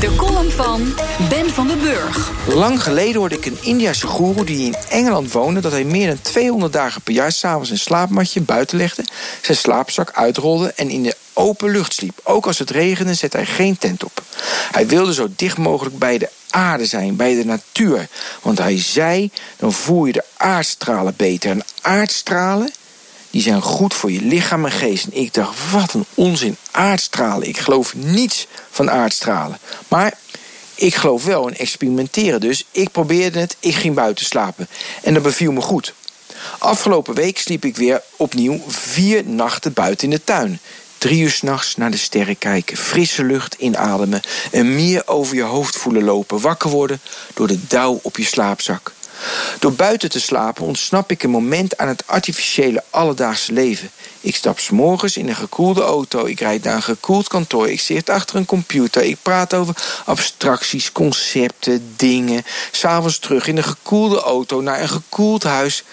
De column van Ben van den Burg. Lang geleden hoorde ik een Indiase goeroe die in Engeland woonde... dat hij meer dan 200 dagen per jaar s'avonds een slaapmatje buiten legde... zijn slaapzak uitrolde en in de open lucht sliep. Ook als het regende zette hij geen tent op. Hij wilde zo dicht mogelijk bij de aarde zijn, bij de natuur. Want hij zei, dan voel je de aardstralen beter. En aardstralen, die zijn goed voor je lichaam en geest. En ik dacht, wat een onzin, aardstralen. Ik geloof niets van aardstralen. Maar ik geloof wel in experimenteren dus. Ik probeerde het, ik ging buiten slapen. En dat beviel me goed. Afgelopen week sliep ik weer opnieuw vier nachten buiten in de tuin. Drie uur s'nachts naar de sterren kijken, frisse lucht inademen... en meer over je hoofd voelen lopen, wakker worden door de dauw op je slaapzak. Door buiten te slapen ontsnap ik een moment aan het artificiële alledaagse leven. Ik stap s morgens in een gekoelde auto, ik rijd naar een gekoeld kantoor, ik zit achter een computer, ik praat over abstracties, concepten, dingen. S'avonds terug in een gekoelde auto naar een gekoeld huis,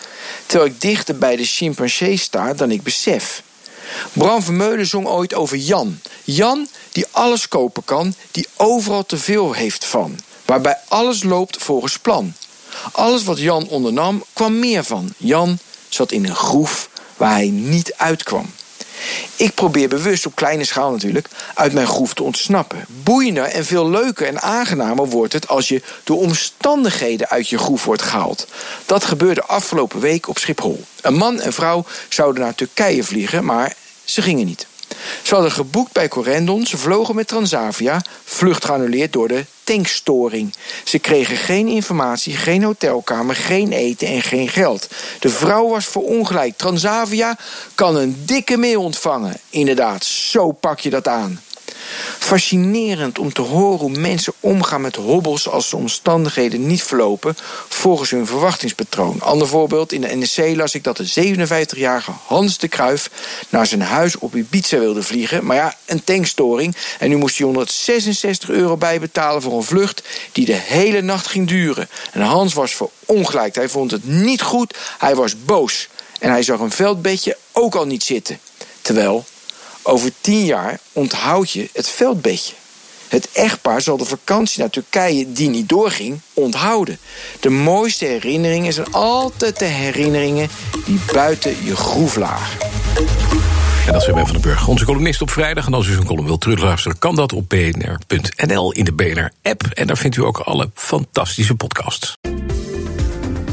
terwijl ik dichter bij de chimpansee sta dan ik besef. Bram Vermeulen zong ooit over Jan. Jan die alles kopen kan, die overal te veel heeft van. Waarbij alles loopt volgens plan. Alles wat Jan ondernam, kwam meer van. Jan zat in een groef waar hij niet uitkwam. Ik probeer bewust, op kleine schaal natuurlijk, uit mijn groef te ontsnappen. Boeiender en veel leuker en aangenamer wordt het als je door omstandigheden uit je groef wordt gehaald. Dat gebeurde afgelopen week op Schiphol. Een man en vrouw zouden naar Turkije vliegen, maar ze gingen niet. Ze hadden geboekt bij Corendon, ze vlogen met Transavia, vlucht geannuleerd door de tankstoring. Ze kregen geen informatie, geen hotelkamer, geen eten en geen geld. De vrouw was verongelijkt. Transavia kan een dikke mail ontvangen. Inderdaad, zo pak je dat aan. Fascinerend om te horen hoe mensen omgaan met hobbels als de omstandigheden niet verlopen volgens hun verwachtingspatroon. Ander voorbeeld, in de NEC las ik dat de 57-jarige Hans de Kruif naar zijn huis op Ibiza wilde vliegen. Maar ja, een tankstoring. En nu moest hij 166 euro bijbetalen voor een vlucht die de hele nacht ging duren. En Hans was verongelijkt. Hij vond het niet goed. Hij was boos. En hij zag een veldbedje ook al niet zitten. Terwijl over tien jaar onthoud je het veldbedje. Het echtpaar zal de vakantie naar Turkije die niet doorging onthouden. De mooiste herinneringen zijn altijd de herinneringen die buiten je groef lagen. En dat is Ben van den Burg, onze columnist op vrijdag. En als u zo'n column wilt terugluisteren, kan dat op bnr.nl in de BNR-app. En daar vindt u ook alle fantastische podcasts.